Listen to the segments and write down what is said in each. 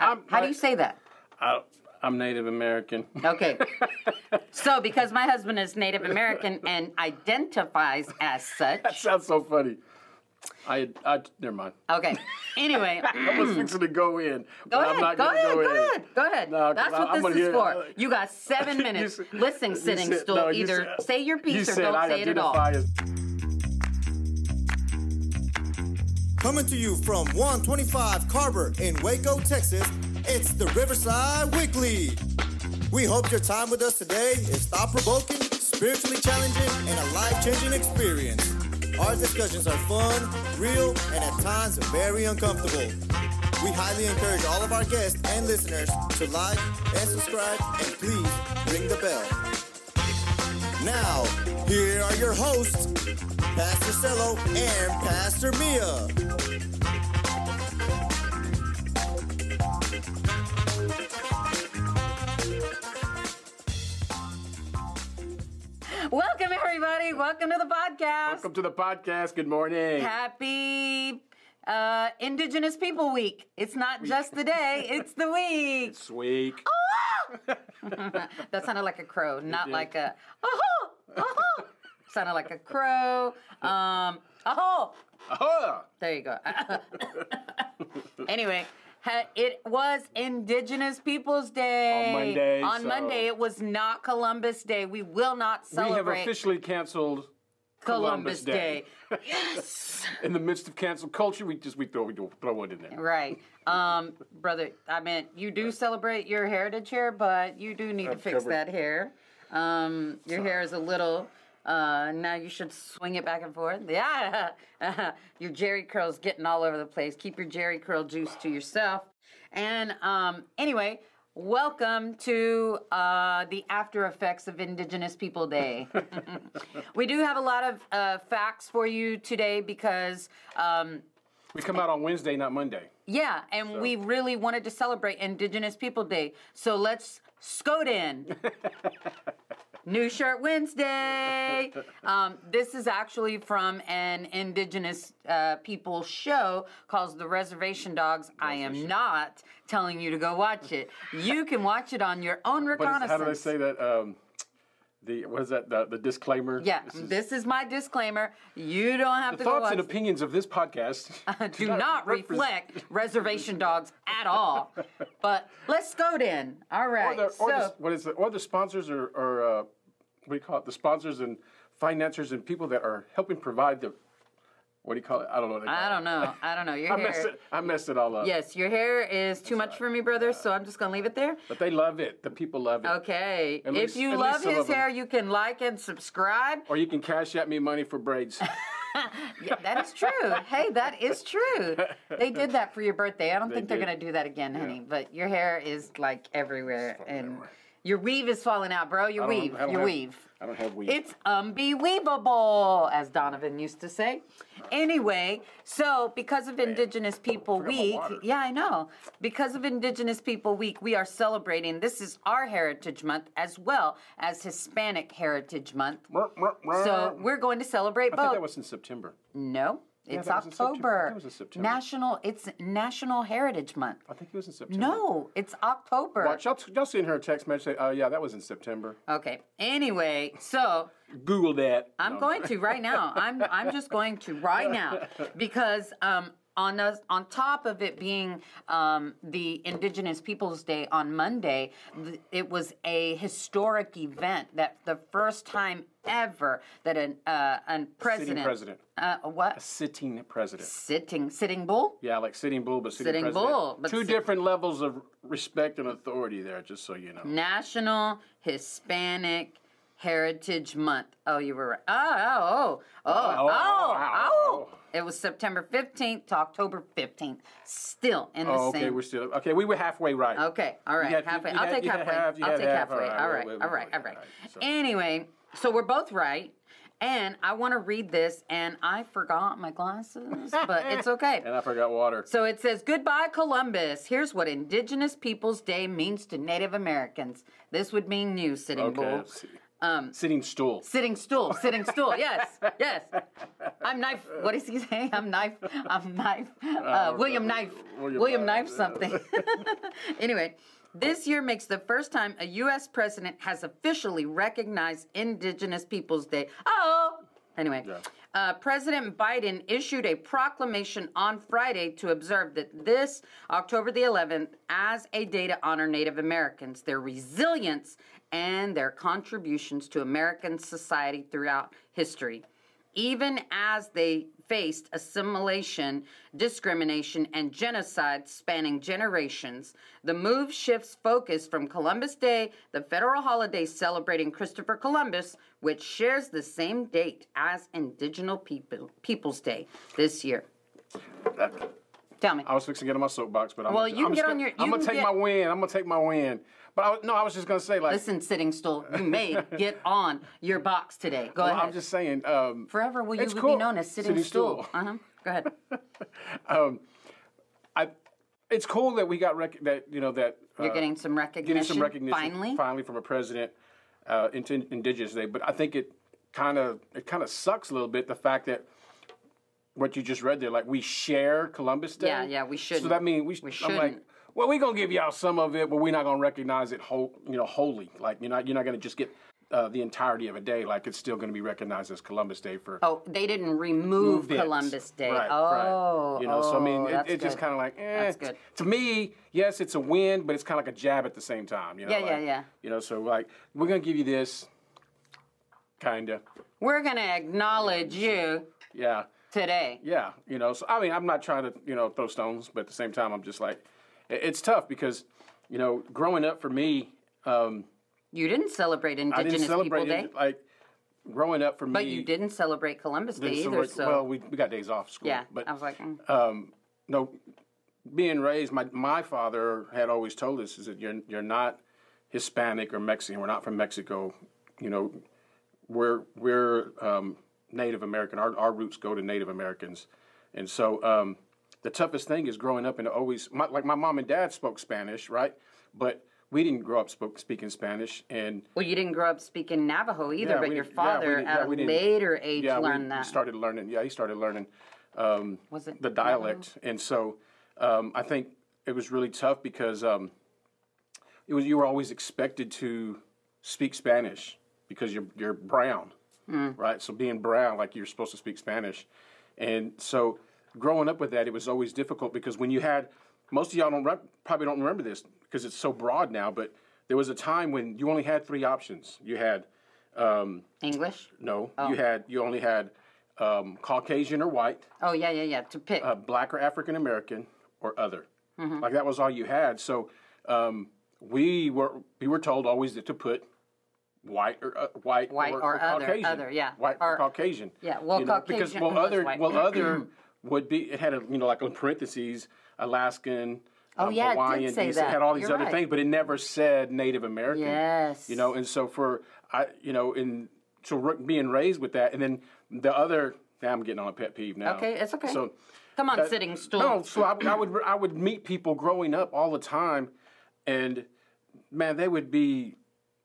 I'm- how do you say that? I, I'm Native American. Okay. so, because my husband is Native American and identifies as such. That sounds so funny. I, I never mind. Okay. Anyway, I was fixing to go in. go but ahead. I'm not Go ahead. go Go ahead. Go ahead. No, That's what I'm this is hear- for. You got seven minutes. said- Listen, you sitting said- stool. no, you Either said- say your You piece or don't I say it at all. as Coming to you from 125 Carver in Waco, Texas, it's the Riverside Weekly. We hope your time with us today is thought provoking, spiritually challenging, and a life changing experience. Our discussions are fun, real, and at times very uncomfortable. We highly encourage all of our guests and listeners to like and subscribe and please ring the bell. Now, here are your hosts, Pastor Selo and Pastor Mia. Everybody. Welcome to the podcast. Welcome to the podcast. Good morning. Happy uh, Indigenous People Week. It's not just the day, it's the week. This week. That sounded like a crow, not like a oh oh. Sounded like a crow. Um, oh, Aha! there you go. anyway, it was Indigenous Peoples Day. On Monday, On so- Monday, it was not Columbus Day. We will not celebrate. We have officially canceled Columbus, Columbus Day. Day. yes. in the midst of cancel culture. We just we throw we throw it in there. Right. Um, brother, I mean, you do celebrate your heritage here, but you do need to I've fix covered- that hair. Um, your hair is a little, uh, now you should swing it back and forth. Yeah. your Jheri curl's getting all over the place. Keep your Jerry curl juice to yourself. And um, anyway, welcome to uh, the after effects of Indigenous People Day. we do have a lot of uh, facts for you today because. Um, We come out on Wednesday, not Monday. yeah, and we really wanted to celebrate Indigenous People Day. So let's scoot in. New Shirt Wednesday. Um, this is actually from an Indigenous uh, people show called The Reservation Dogs. I am not telling you to go watch it. You can watch it on your own is, reconnaissance. how do they say that? Um, the what is that? The, the disclaimer. Yeah, This is- my disclaimer. You don't have the to go watch. thoughts and opinions of this podcast do not repres- reflect reservation dogs at all. But let's go then. All right. Or the, or so the, what is it? Or the sponsors or, or uh, what do you call it? The sponsors and financiers and people that are helping provide the. What do you call it? I don't know. What they call I don't know. I don't know. Your I messed hair. it. I messed it all up. Yes, your hair is too much for me, brother. So I'm just gonna leave it there. But they love it. The people love it. Okay. At if least- you love his hair, you can like and subscribe. Or you can cash at me money for braids. Yeah, that is true. hey, that is true. They did that for your birthday. I don't They think they're gonna do that again, honey. But your hair is like everywhere, and your weave is falling out, bro. Your weave. I Your have- weave. I don't have weed. It's unbelievable, as Donovan used to say. Anyway, so because of Indigenous People Week, yeah, I know. Because of Indigenous People Week, we are celebrating. This is our Heritage Month as well as Hispanic Heritage Month. So we're going to celebrate I both. think that was in September. no, it's that was. I October. think it was in September. National. It's National Heritage Month. I think it was in September. No, it's October. Watch, y'all, y'all seen her text message say, oh, yeah, that was in September. Okay. Anyway, so Google that. I'm No, going to right now. I'm I'm just going to right now because um on us on top of it being um, the Indigenous Peoples Day on Monday, th- it was a historic event that the first time ever that an uh, an president, president. uh, what Sitting president. sitting sitting bull Yeah, like sitting bull, but sitting, Sitting president. bull, but Two sit- different levels of respect and authority there, just so you know. National Hispanic Heritage Month. Oh, you were right. Oh, oh, oh, oh, Oh, oh, oh, oh. oh. It was September 15th to October 15th. Still in the Oh, okay, same. we're still okay. We were halfway right. Okay, all right, had- halfway. I'll had- take halfway. half, I'll take half. halfway. All right, All right, wait, all wait, right, wait, all right. all right. So- Anyway, so we're both right. And I want to read this, and I forgot my glasses, but it's okay. And I forgot water. So it says, Goodbye, Columbus. Here's what Indigenous Peoples Day means to Native Americans. This would mean you, Sitting Okay, Bull. Um, Sitting stool. Sitting stool, sitting stool. Yes, yes. I'm knife. What is he saying? I'm knife. I'm knife. Uh, William Knife. William William, Knife. Knife something. anyway, this year makes the first time a U.S. president has officially recognized Indigenous Peoples Day. Oh, anyway. Yeah. Uh, President Biden issued a proclamation on Friday to observe that this October the 11th as a day to honor Native Americans, their resilience, and their contributions to American society throughout history. Even as they faced assimilation, discrimination, and genocide spanning generations, the move shifts focus from Columbus Day, the federal holiday celebrating Christopher Columbus, which shares the same date as Indigenous People, Peoples Day this year. Tell me. I was fixing to get on my soapbox, but I'm, Well, you I'm get gonna, on your- I'm gonna take get- my win. I'm gonna take my win. But I, no, I was just gonna say like, Listen, sitting stool, you may get on your box today. Go well, ahead. I'm just saying. Um, Forever will you it's be known as sitting, Sitting stool. stool. Uh huh. Go ahead. I, it's cool that we got rec- that you know that You're uh, getting some recognition. getting some recognition Finally. finally from a president uh, into Indigenous Day. But I think it kind of it kind of sucks a little bit the fact that what you just read there, like we share Columbus Day. Yeah, yeah, we So shouldn't. that means we. We I'm like. Well, we're gonna give y'all some of it, but we're not gonna recognize it whole, you know, wholly. Like you're not you're not gonna just get. Uh, the entirety of a day, like it's still going to be recognized as Columbus Day for Oh, they didn't remove. Columbus Day. Right, oh, right. You know, so I mean, oh, it, it's just kind of like, eh. That's good. To me, yes, it's a win, but it's kind of like a jab at the same time. You know, Yeah, yeah, like, yeah. You know, so like we're gonna give you this, kinda, We're gonna acknowledge you yeah, today. yeah. You know, so I mean, I'm not trying to you know throw stones, but at the same time, I'm just like, it's tough because, you know, growing up for me, um, You didn't celebrate I Indigenous didn't celebrate People Day, like growing up for me. but you didn't celebrate Columbus Day either. So well, we, we got days off school, yeah, but I was like, mm. um, no, being raised, my my father had always told us is that you're you're not Hispanic or Mexican. We're not from Mexico. You know, we're we're um, Native American. Our our roots go to Native Americans, and so um, the toughest thing is growing up and always my, like my mom and dad spoke Spanish, right? But we didn't grow up spoke, speaking Spanish, and well, you didn't grow up speaking Navajo either, Yeah, but your didn't- yeah, father at a later age yeah, learned we that. started learning. Yeah, he started learning um, Was it the dialect, and so um, I think it was really tough because um, it was you were always expected to speak Spanish because you're you're brown, Hmm. right? So being brown, like you're supposed to speak Spanish, and so growing up with that, it was always difficult because when you had most of y'all don't re- probably don't remember this because it's so broad now, but there was a time when you only had three options. You had English. no, you had you only had um, Caucasian or white, Oh yeah, yeah, yeah. To pick. uh, black or African American, or other. Mm-hmm. Like that was all you had. So um, we were we were told always that to put white or uh, white, White or other, Caucasian. other, yeah. white or, Or- Caucasian. yeah, well, because Caucasian well other well other would be it had a you know like in parentheses Alaskan. Oh, um, yeah, it did Hawaiian, say these- that. It had all these You're other right. things, but it never said Native American. Yes. You know, and so for I, you know, in so being raised with that, and then the other, now I'm getting on a pet peeve now. Okay, it's okay. So Come on, sitting stool. No, so I, I would I would meet people growing up all the time, and man, they would be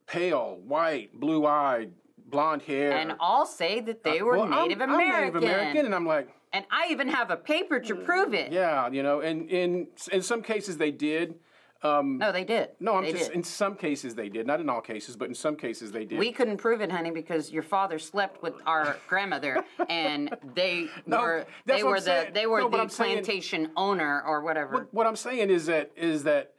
pale, white, blue eyed, blonde hair. and all say that they were Well, I'm- Native I'm Native American, and I'm like, And I even have a paper to prove it. yeah, you know, and in in some cases they did. No, they did. No, I'm they just did. in some cases they did, not in all cases, but in some cases they did. We couldn't prove it, honey, because your father slept with our grandmother, and they No, were they were the saying. they were No, the I'm saying- plantation owner or whatever. what I'm saying is that is that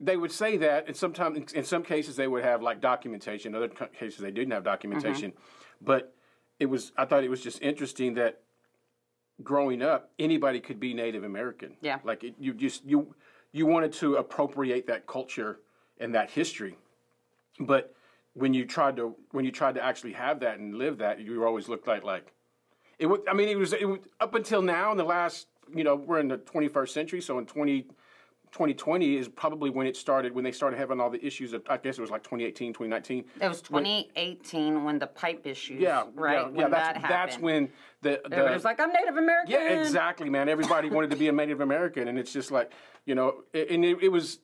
they would say that, and sometimes in some cases they would have like documentation. In other cases they didn't have documentation, Mm-hmm. but it was I thought it was just interesting that growing up anybody could be Native American. Yeah. like it, you just you you wanted to appropriate that culture and that history, but when you tried to when you tried to actually have that and live that, you always looked like like it would. I mean, it was it was, up until now in the last. You know, we're in the 21st century, so in 20, 2020 is probably when it started. When they started having all the issues. Of, I guess it was like 2018, 2019. it was 2018 when the pipe issues, Yeah, right? Yeah, yeah that's happened. that's when the the Everybody was like, "I'm Native American." yeah, exactly, man. Everybody wanted to be a Native American, and it's just like you know, it, and it, it was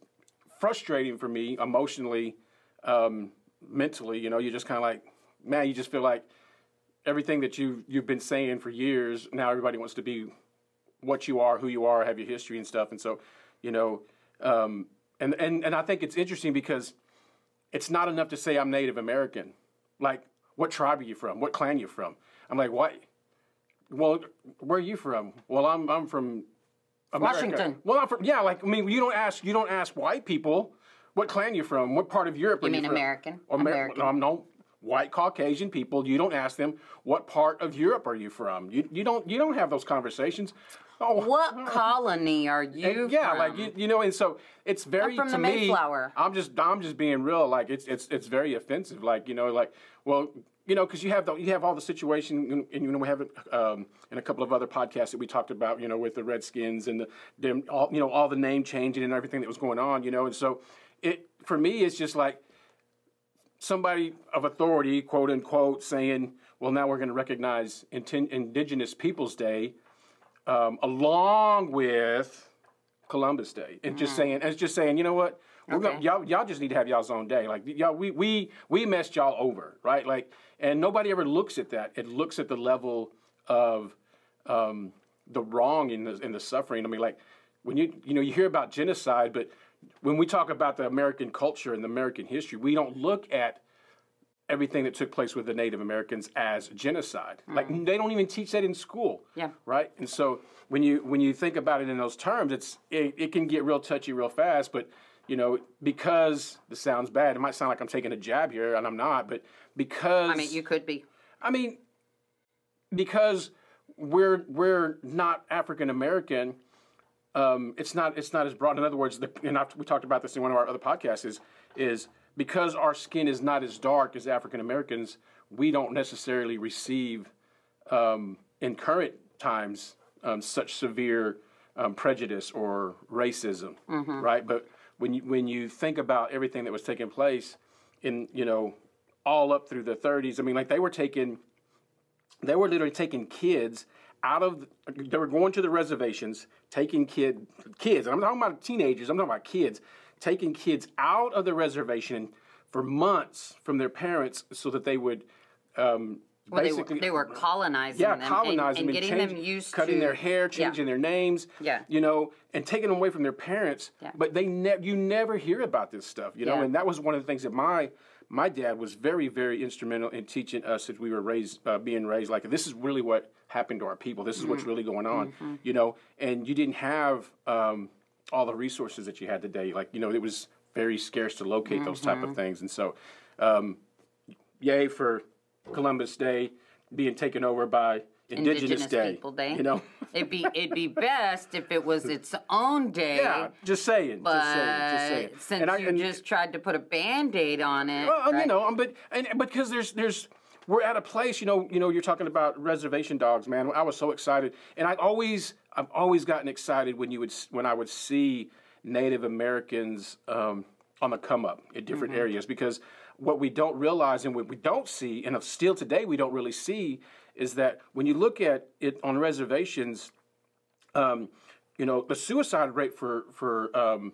frustrating for me emotionally um, mentally. You know, you're just kind of like, man, you just feel like everything that you you've been saying for years. Now everybody wants to be what you are, who you are, have your history and stuff. And so, you know, um, and and and I think it's interesting because it's not enough to say I'm Native American. Like, what tribe are you from? What clan you from? I'm like, what? Well, where are you from? Well, I'm I'm from America. Washington. Well, I'm from yeah. Like, I mean, you don't ask you don't ask white people what clan you from, what part of Europe. You are mean you from? American? Amer- American. No, no, white Caucasian people. You don't ask them what part of Europe are you from. You you don't you don't have those conversations. Oh, What colony are you yeah, from? like you, you know, and so it's very from to the me. Mayflower. I'm just I'm just being real. Like it's it's it's very offensive. Like you know, like well, you know, because you have the, you have all the situation, and, and you know we have it um, in a couple of other podcasts that we talked about. You know, with the Redskins and the them all you know all the name changing and everything that was going on. You know, and so it for me it's just like somebody of authority, quote unquote, saying, well, now we're going to recognize Indigenous Peoples Day um, along with Columbus Day, and just saying, and it's just saying, you know what, We're gonna, y'all, y'all just need to have y'all's own day. Like y'all, we we we messed y'all over, right? Like, and nobody ever looks at that. It looks at the level of um, the wrong and the, and the suffering. I mean, like when you you know you hear about genocide, but when we talk about the American culture and the American history, we don't look at everything that took place with the Native Americans as genocide. Like they don't even teach that in school. Yeah. Right. And so when you when you think about it in those terms, it's it, it can get real touchy real fast. But you know because this sounds bad, it might sound like I'm taking a jab here, and I'm not. But because I mean, you could be. I mean, because we're we're not African American. Um, it's not it's not as broad. In other words, the, and I've, we talked about this in one of our other podcasts. Is is because our skin is not as dark as African Americans, we don't necessarily receive um, in current times um, such severe um, prejudice or racism, right? But when you when you think about everything that was taking place in you know all up through the 30s, I mean, like they were taking they were literally taking kids out of they were going to the reservations taking kid kids i'm talking about teenagers i'm talking about kids taking kids out of the reservation for months from their parents so that they would um, Well, they, were, they were colonizing yeah, them colonizing and, and them, getting change- them used cutting to their hair, Yeah. changing their names, Yeah. you know, and taking them away from their parents. Yeah. But they never, you never hear about this stuff, you know, Yeah. and that was one of the things that my my dad was very, very instrumental in teaching us as we were raised, uh, being raised like this is really what happened to our people. This is what's Mm-hmm. really going on, you know, and you didn't have um, all the resources that you had today. Like, you know, it was very scarce to locate those type Mm-hmm. of things, and so. Um, yay for Columbus Day being taken over by Indigenous, Indigenous Day. People Day. You know? it'd be it'd be best if it was its own day. yeah, just saying. But just saying. Just saying. since And I- you and- just tried to put a band-aid on it, well, right? you know, um, but and because there's there's we're at a place, you know, you know, you're talking about reservation dogs, man. I was so excited, and I always I've always gotten excited when you would when I would see Native Americans um, on the come up in different Mm-hmm. areas because what we don't realize and what we don't see, and still today we don't really see, is that when you look at it on reservations, um, you know, the suicide rate for for um,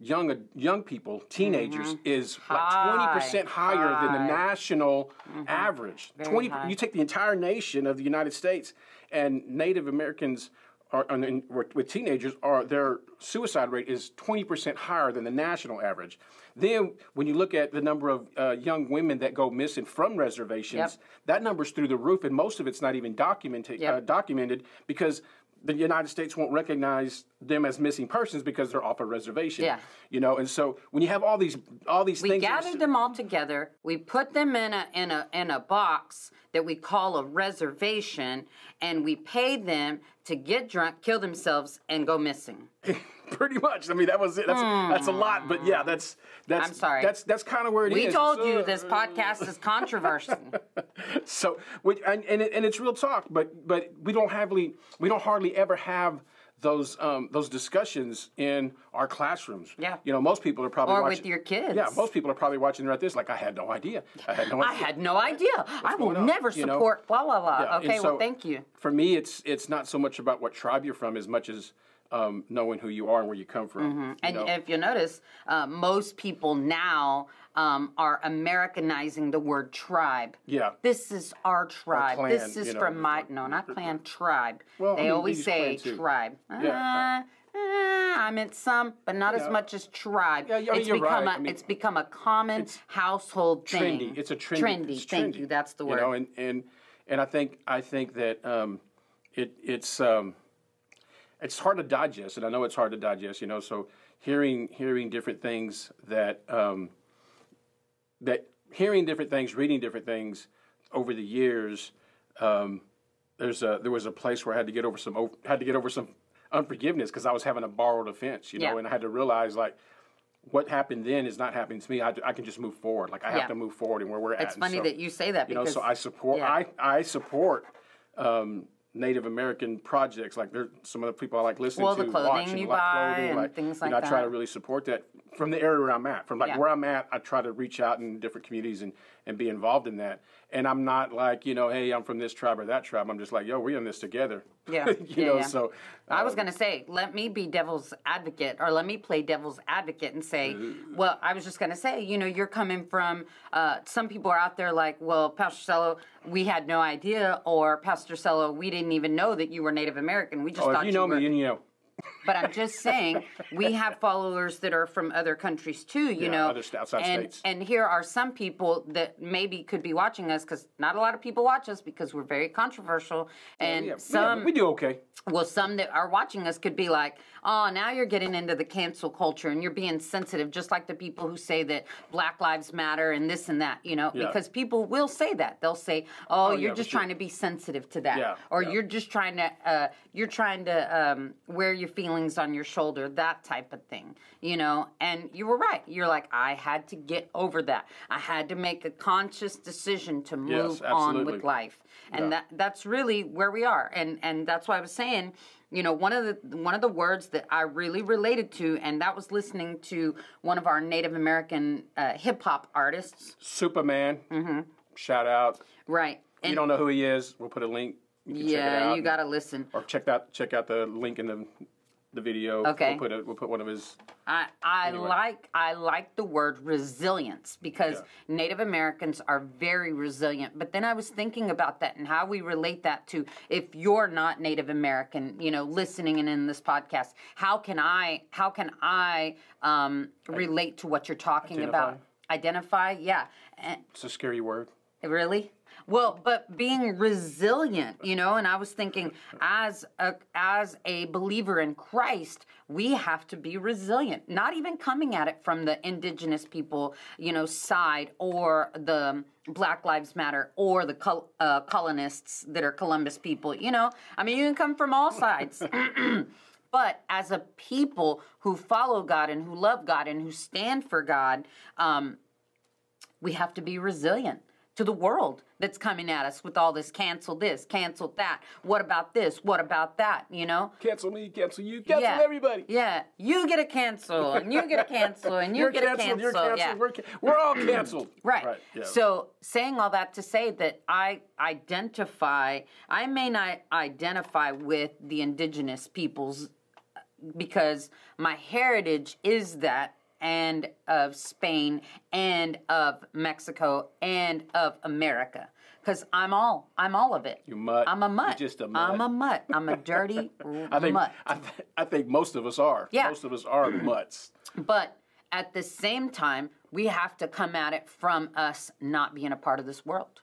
young young people, teenagers, is like twenty percent High, higher than the high. national average. Twenty. high. You take the entire nation of the United States, and Native Americans are and, with teenagers are their suicide rate is twenty percent higher than the national average. Then, when you look at the number of uh, young women that go missing from reservations, Yep. that number's through the roof, and most of it's not even documented. Yep. Uh, documented because the United States won't recognize them as missing persons because they're off a reservation. Yeah. You know, and so when you have all these all these We things, are gathered them all together. We put them in a in a in a box that we call a reservation, and we pay them to get drunk, kill themselves, and go missing. pretty much. I mean, that was it. That's that's a lot, but yeah, that's that's. I'm sorry. That's that's kind of where it is. We told So- you this uh, podcast is controversial. So, we- and and, it, and it's real talk, but but we don't hardly we don't hardly ever have those um, those discussions in our classrooms. Yeah. You know, most people are probably Or watching, with your kids. Yeah, most people are probably watching right this like I had no idea. I had no I idea. had no idea. I will never You know? support blah blah blah. Yeah, and Okay, well, thank you. For me, it's it's not so much about what tribe you're from as much as um, knowing who you are and where you come from. Mm-hmm. And know? if you notice, uh, most people now um, are Americanizing the word tribe. Yeah. This is our tribe. clan, this is you know. from my no, not clan, tribe. Well, I they mean, always say tribe. Yeah. Uh, uh, I meant some, but not as much as tribe. Yeah, yeah, I it's become right. a I mean, it's become a common household thing. trendy. It's a trendy. Trendy. it's Thank trendy, you. That's the word. You know, and and and I think I think that um, it it's um, it's hard to digest, and I know it's hard to digest. You know, so hearing hearing different things that um, that hearing different things, reading different things over the years. Um, there's a there was a place where I had to get over some had to get over some unforgiveness because I was having a borrowed offense, you know, Yeah. and I had to realize like what happened then is not happening to me. I, I can just move forward. Like I have Yeah. to move forward and where we're at. it's funny so- that you say that you know, because so I support yeah. I I support um, Native American projects. Like there's some of the people I like listening Well, to, the clothing watch and you like buy clothing, and like, things you know, like I try to really support that from the area where I'm at. From like Yeah. where I'm at, I try to reach out in different communities and and be involved in that. And I'm not like you know, hey, I'm from this tribe or that tribe. I'm just like, yo, we're in this together. Yeah, you yeah, know, yeah. so I was um, going to say, let me be devil's advocate, or let me play devil's advocate and say, well, I was just going to say, you know, you're coming from, uh, some people are out there like, well, Pastor Selo, we had no idea, or Pastor Selo, we didn't even know that you were Native American. We just thought you were. Oh, thought if you know were. me, you know. But I'm just saying, we have followers that are from other countries too, you Yeah, know. other outside and, states. And here are some people that maybe could be watching us because not a lot of people watch us because we're very controversial. And Yeah, we- some we do okay. well, some that are watching us could be like, oh, now you're getting into the cancel culture and you're being sensitive, just like the people who say that Black Lives Matter and this and that, you know, Yeah. because people will say that. They'll say, oh, you're yeah, just trying to be sensitive to that. Yeah, or yeah. you're just trying to, uh, you're trying to um, wear your feelings on your shoulder, that type of thing, you know. And you were right. You're like, I had to get over that. I had to make a conscious decision to move on with life. And Yeah. that that's really where we are. And and that's why I was saying, you know, one of the one of the words that I really related to, and that was listening to one of our Native American uh, hip hop artists. Supaman. Mm-hmm. Shout out. Right. If you don't know who he is, we'll put a link. You can check it yeah, you gotta listen. or check out check out the link in the the video. Okay. We'll put a, we'll put one of his. I, I like I like the word resilience because Yeah. Native Americans are very resilient. But then I was thinking about that and how we relate that to if you're not Native American, you know, listening and in this podcast, how can I how can I um, relate to what you're talking about? Identify, yeah. It's a scary word. Really? Well, but being resilient, you know, and I was thinking as a as a believer in Christ, we have to be resilient. Not even coming at it from the indigenous people, you know, side or the Black Lives Matter or the col- uh, colonists that are Columbus people, you know. I mean, you can come from all sides. But as a people who follow God and who love God and who stand for God, um, we have to be resilient to the world that's coming at us with all this cancel this, cancel that. What about this? What about that? You know? Cancel me, cancel you, cancel yeah. everybody. Yeah. You get a cancel, and you get a cancel, and you You're get a cancel. You're canceled. Yeah. We're, ca- we're all canceled. Right. yeah. So, saying all that to say that I identify, I may not identify with the indigenous peoples because my heritage is that and of Spain and of Mexico and of America. Because I'm all, I'm all of it. You mutt. I'm a mutt. You're just a I'm a mutt. I'm a dirty I think mutt. I, th- I think most of us are. Yeah. Most of us are mutts. But at the same time, we have to come at it from us not being a part of this world.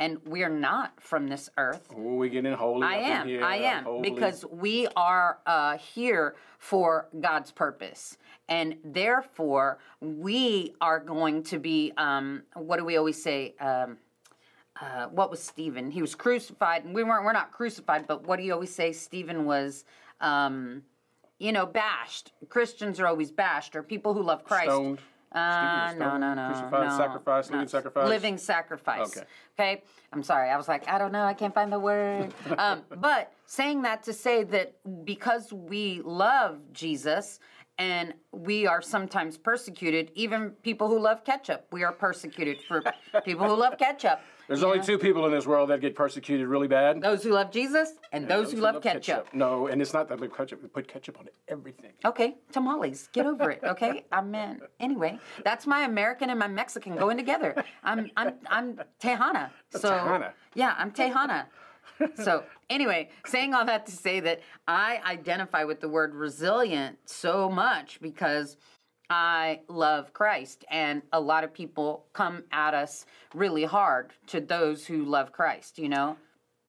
And we're not from this earth. Oh, we getting holy. I up in am. here, I am. holy. Because we are uh, here for God's purpose. And therefore, we are going to be, um, what do we always say? Um, uh, what was Stephen? He was crucified, and we weren't. We're not crucified, but what do you always say? Stephen was, um, you know, bashed. Christians are always bashed, or people who love Christ. Stoned. Uh, no, no, no. crucified, no, sacrificed, no. living sacrifice? Living sacrifice. Okay. Okay. I'm sorry. I was like, I don't know. I can't find the word. um, but saying that to say that because we love Jesus and we are sometimes persecuted. Even people who love ketchup, we are persecuted for people who love ketchup. There's only two people in this world that get persecuted really bad. Those who love Jesus and those, who love, ketchup. No, and it's not that love ketchup. They put ketchup on everything. Okay, tamales. Get over it. Okay, I mean, anyway, that's my American and my Mexican going together. I'm I'm I'm Tejana. So Tejana. yeah, I'm Tejana. So anyway, saying all that to say that I identify with the word resilient so much because I love Christ, and a lot of people come at us really hard to those who love Christ. You know.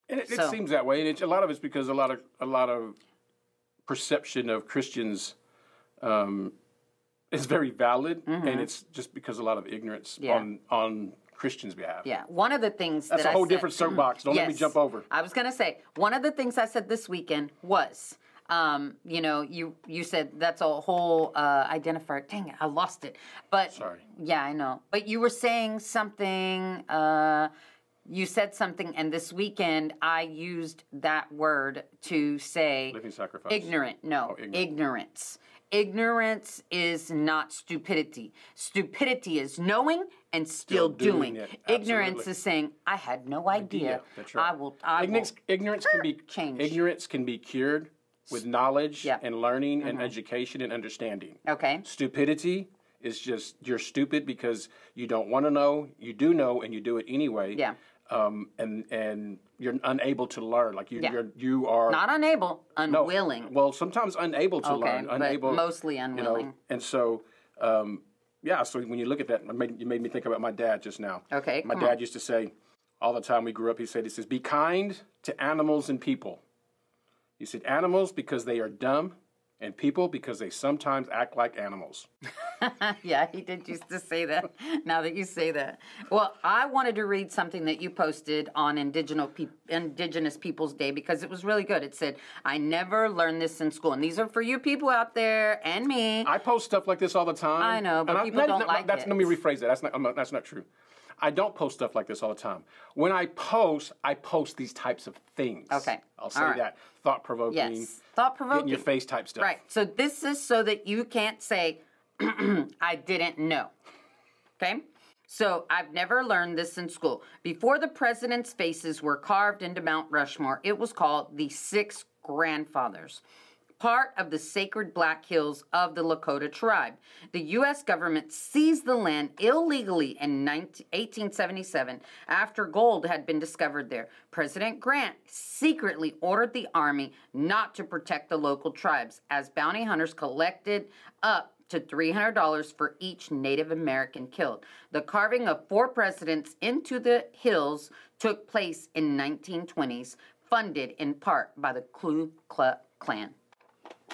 And it, it seems that way, and it's, a lot of it's because a lot of a lot of perception of Christians um, is very valid, and it's just because a lot of ignorance Mm-hmm. Yeah. on on Christians' behalf. Yeah, one of the things That's that a whole said, different soapbox. Don't let me jump over. I was gonna say one of the things I said this weekend was, um, you know, you you said that's a whole uh, identifier. Dang it, I lost it. But Sorry. yeah, I know. But you were saying something. Uh, you said something, and this weekend I used that word to say Living sacrifice. ignorant. No, Oh, ignorant. ignorance. Ignorance is not stupidity. Stupidity is knowing and still, Still doing doing. it. Ignorance is saying, "I had no idea. That's right. I will. I ignorance, will ignorance can be change." ignorance can be cured with knowledge Yep. Mm-hmm. and learning and education and understanding. Okay. Stupidity is just you're stupid because you don't want to know, you do know, and you do it anyway. Yeah. Um, and and you're unable to learn. Like you, Yeah. you're you are Not unable, no, unwilling. Well, sometimes unable to Okay, learn, unable, mostly you know, and so. Um, yeah, so when you look at that, it made, you made me think about my dad just now. Okay, My dad on. used to say, all the time we grew up, he said, he says, be kind to animals and people. He said, animals because they are dumb, and people because they sometimes act like animals. yeah, he did used to say that. now that you say that, well, I wanted to read something that you posted on Indigenous Pe- Indigenous Peoples Day because it was really good. It said, "I never learned this in school," and these are for you people out there and me. I post stuff like this all the time. I know, but people don't like that's, it. Let me rephrase that. That's not, I'm not- that's not true. I don't post stuff like this all the time. When I post, I post these types of things. Okay. I'll say right. that. Thought provoking. yes, thought provoking. your face type stuff. Right. So this is so that you can't say, I didn't know. Okay? So I've never learned this in school. Before the president's faces were carved into Mount Rushmore, it was called the Six Grandfathers. Part of the sacred Black Hills of the Lakota tribe. The U.S. government seized the land illegally in 19 1877 after gold had been discovered there. President Grant secretly ordered the army not to protect the local tribes as bounty hunters collected up to $300 for each Native American killed. The carving of four presidents into the hills took place in 1920s, funded in part by the Ku Klux Klan.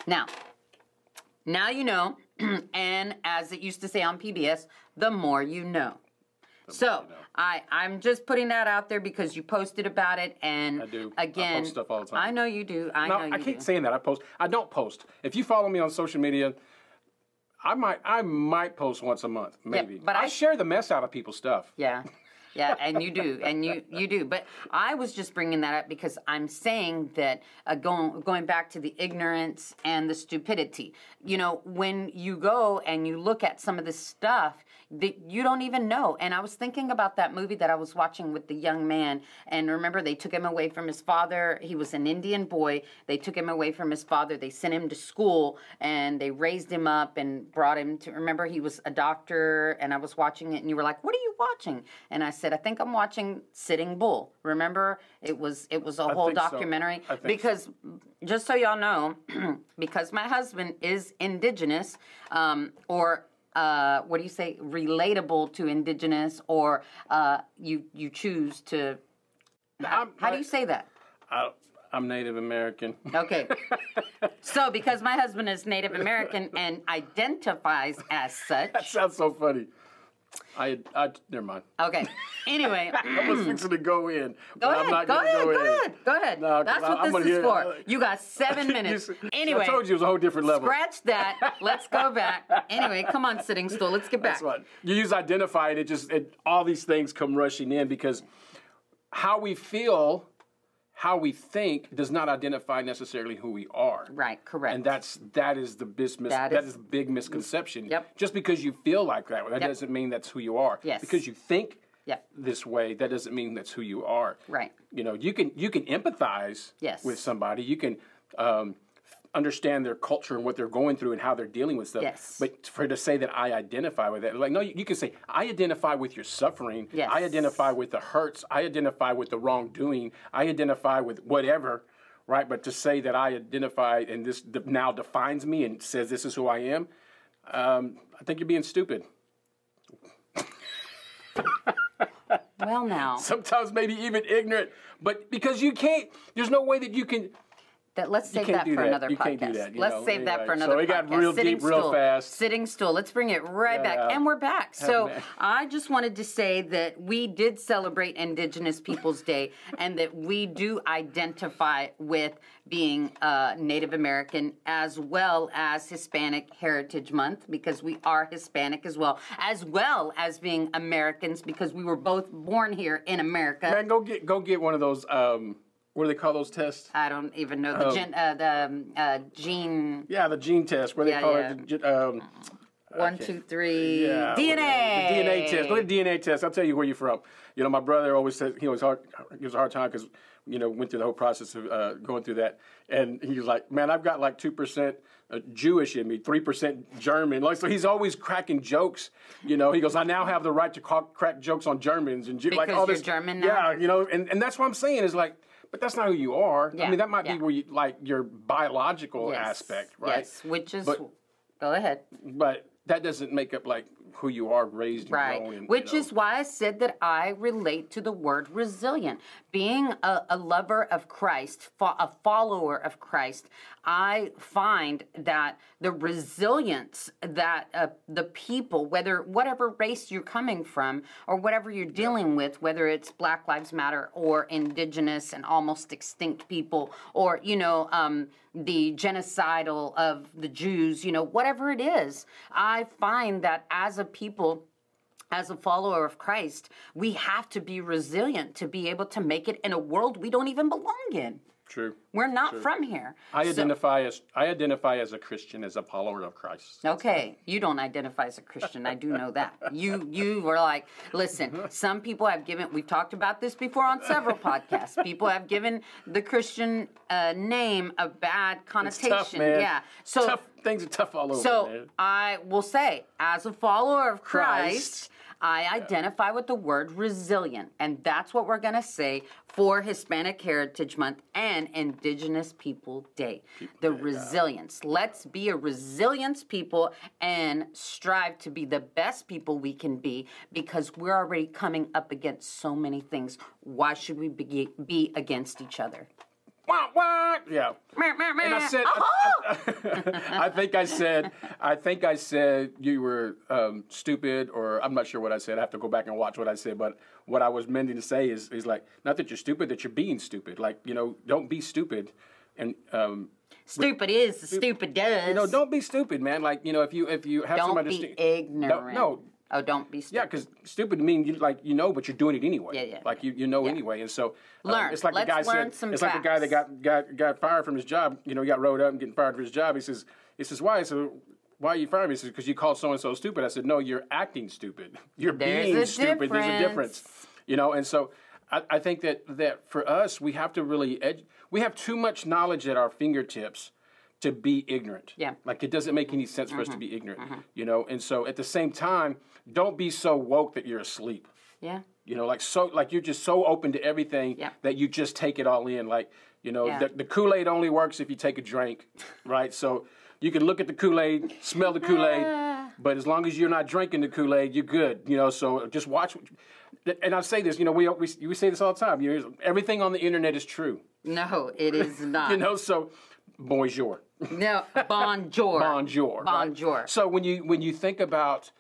Now, now you know, and as it used to say on PBS, the more you know. So I I'm just putting that out there because you posted about it, and I do. I Again, post stuff all the time. I know you do. I No, know you I keep do. saying that. I post. I don't post. If you follow me on social media, I might. I might post once a month, maybe. but I- share the mess out of people's stuff. Yeah. Yeah, and you do, and you you do. But I was just bringing that up because I'm saying that uh, going going back to the ignorance and the stupidity. You know, when you go and you look at some of this stuff that you don't even know. And I was thinking about that movie that I was watching with the young man. And remember, they took him away from his father. He was an Indian boy. They took him away from his father. They sent him to school and they raised him up and brought him to. Remember, he was a doctor. And I was watching it, and you were like, "What are you watching?" And I said, "I think I'm watching Sitting Bull." Remember, it was it was a whole so. documentary so. because just so y'all know, because my husband is indigenous, um, or uh, what do you say, relatable to indigenous, or uh, you you choose to. I'm, How do you say that? I, I'm Native American. Okay. so, because my husband is Native American and identifies as such. that sounds so funny. I, I never mind. Okay. Anyway, I was fixing to go in, Go ahead, I'm not go ahead, go, go ahead, go ahead. No, That's what I'm this is hear- for. You got seven minutes. You- Anyway, I told you it was a whole different level. scratch that. Let's go back. Anyway, come on, sitting stool. Let's get back. That's what you use identify it. It just it, all these things come rushing in because how we feel how we think does not identify necessarily who we are. Right, correct. And that's that is the bis- mis- That that is- is, big misconception. Yep. Just because you feel like that, that Yep. doesn't mean that's who you are. Yes. Because you think Yep. this way, that doesn't mean that's who you are. Right. You know, you can you can empathize Yes. with somebody. You can um, understand their culture and what they're going through and how they're dealing with stuff. Yes. But for to say that I identify with that, like no, you, you can say I identify with your suffering. Yes. I identify with the hurts. I identify with the wrongdoing. I identify with whatever. Right. But to say that I identify and this now defines me and says this is who I am, um, I think you're being stupid. well, now Sometimes maybe even ignorant. But because you can't, there's no way that you can. That let's save that for that. another You podcast. that, let's know, save that for anyway. So another got podcast. real Sitting deep real stool. fast. Sitting stool. Let's bring it right back, Yeah. and we're back. So. I just wanted to say that we did celebrate Indigenous Peoples Day, and that we do identify with being uh, Native American as well as Hispanic Heritage Month because we are Hispanic as well, as well as being Americans because we were both born here in America. Man, go get go get one of those. Um, what do they call those tests? I don't even know Oh. the gen, uh, the um, uh, gene Yeah, the gene test. What do they Yeah, call yeah. it? The Um, one, two, three yeah, DNA. The DNA test. To the DNA test. I'll tell you where you're from. You know, my brother always says he was hard. He was a hard time because you know went through the whole process of uh, going through that, and he's like, "Man, I've got like two percent." Uh, Jewish in me, three percent German. Like so, he's always cracking jokes. You know, he goes, "I now have the right to crack jokes on Germans and Jew-" like all this." German now? Yeah, you know, and, and that's what I'm saying is like, but that's not who you are. Yeah, I mean, that might yeah. be where you like your biological Yes, aspect, right? Yes, which is But- go ahead. But that doesn't make up like who you are, raised and Right. And, Which you know. is why I said that I relate to the word resilient. Being a, a lover of Christ, fo- a follower of Christ, I find that the resilience that uh, the people, whether whatever race you're coming from or whatever you're dealing with, whether it's Black Lives Matter or indigenous and almost extinct people, or you know um, the genocidal of the Jews, you know whatever it is, I find that as a people as a follower of Christ, we have to be resilient to be able to make it in a world we don't even belong in. True. We're not from here. I So- identify as I identify as a Christian, as a follower of Christ. Okay, you don't identify as a Christian. I do know that. You you were like, listen. Some people have given. We've talked about this before on several podcasts. People have given the Christian uh, name a bad connotation. tough. Yeah. So tough things are tough all over. So man. I will say, as a follower of Christ, Christ. I identify with the word resilient, and that's what we're gonna say for Hispanic Heritage Month and Indigenous People Day. The resilience. Let's be a resilience people and strive to be the best people we can be because we're already coming up against so many things. Why should we be, be against each other? Wah, wah. Yeah. And I said, I, I think I said, I think I said you were um, stupid, or I'm not sure what I said. I have to go back and watch what I said. But what I was meaning to say is, is like, not that you're stupid, that you're being stupid. Like, you know, don't be stupid, and um, Stupid is, stupid does. you know, don't be stupid, man. Like, you know, if you if you have Don't somebody be sti- ignorant. no. Oh, don't be stupid. Yeah, because stupid mean you like you know, but you're doing it anyway. Yeah, yeah, Like you, you know Yeah. anyway, and so um, Learn. It's like Let's the guy learn said. it's like the guy that got got got fired from his job. You know, he got rode up and getting fired from his job. He says, he says, why? Said, why are you firing me? He says, because you called so and so stupid. I said, no, you're acting stupid. You're There's being stupid. There's a difference. difference. You know, and so. I, I think that, that for us, we have to really ed- we have too much knowledge at our fingertips to be ignorant. Yeah. Mm-hmm. Like it doesn't make any sense for us to be ignorant. You know, and so at the same time, don't be so woke that you're asleep. Yeah. You know, like so, like you're just so open to everything Yeah. that you just take it all in. Like, you know, Yeah. the, the Kool Aid only works if you take a drink, right? So you can look at the Kool Aid, smell the Kool Aid, but as long as you're not drinking the Kool Aid, you're good. You know, so just watch. And I say this, you know, we we, we say this all the time. You know, everything on the internet is true. No, it is not. You know, so bonjour. no, bonjour. bonjour. right? Bonjour. So when you when you think about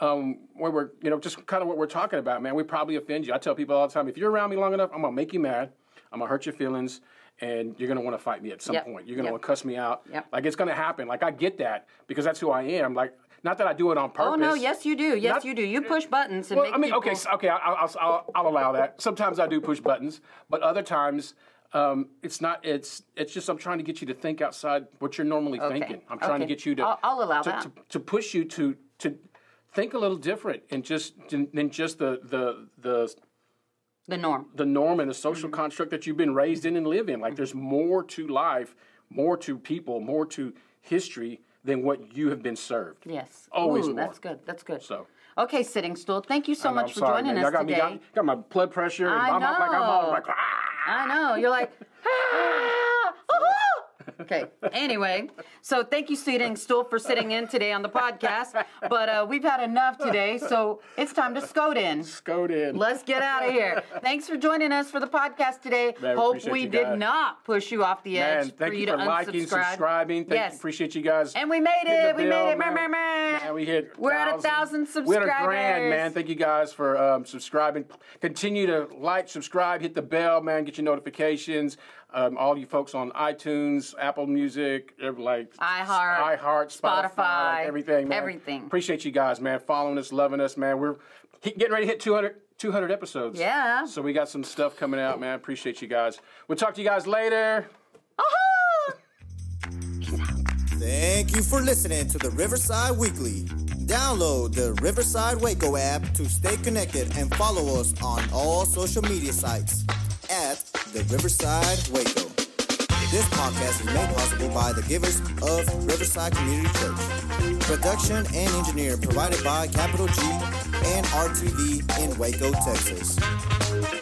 um, where we're you know just kind of what we're talking about, man, we probably offend you. I tell people all the time, if you're around me long enough, I'm gonna make you mad. I'm gonna hurt your feelings. And you're gonna want to fight me at some Yep. point. You're gonna Yep. want to cuss me out. Yep. Like it's gonna happen. Like I get that because that's who I am. Like not that I do it on purpose. Oh no, yes you do. Yes Not- you do. You push buttons and Well, make I mean, people... okay, so, okay, I'll, I'll, I'll, I'll allow that. Sometimes I do push buttons, but other times Um, it's not. It's it's just I'm trying to get you to think outside what you're normally Okay. thinking. I'm trying to get you to. I'll- I'll allow to, that. To, to push you to to think a little different and just than just the the the The norm. the norm and the social Mm-hmm. construct that you've been raised in and live in. Like there's more to life, more to people, more to history than what you have been served. Yes. Always Ooh, more. That's good. That's good. So. Okay, sitting stool. Thank you so I'm much for sorry, joining man. us Y'all got today. Me, got, got my blood pressure. And I I'm not like I'm all like. "Ah." I know. You're like. okay. Anyway, so thank you, Sitting Stool, for sitting in today on the podcast. But uh, we've had enough today, so it's time to scoot in. Scoot in. Let's get out of here. Thanks for joining us for the podcast today. Man, Hope we did guys. not push you off the edge Man, for thank you you for liking, subscribing. Thank yes. you, appreciate you guys. And we made it. We bell, made it. Man. Meh. Man, we hit. We're at a thousand subscribers. We had a grand, man. Thank you guys for um, subscribing. Continue to like, subscribe, hit the bell, man. Get your notifications. Um, all you folks on iTunes, Apple Music, like iHeart, iHeart, Spotify, Spotify, like everything, man. everything. Appreciate you guys, man. Following us, loving us, man. We're getting ready to hit 200, 200 episodes. Yeah. So we got some stuff coming out, man. Appreciate you guys. We'll talk to you guys later. Ah! Thank you for listening to the Riverside Weekly. Download the Riverside Waco app to stay connected and follow us on all social media sites at the Riverside Waco. This podcast is made possible by the givers of Riverside Community Church. Production and engineer provided by Capital G and RTV in Waco, Texas.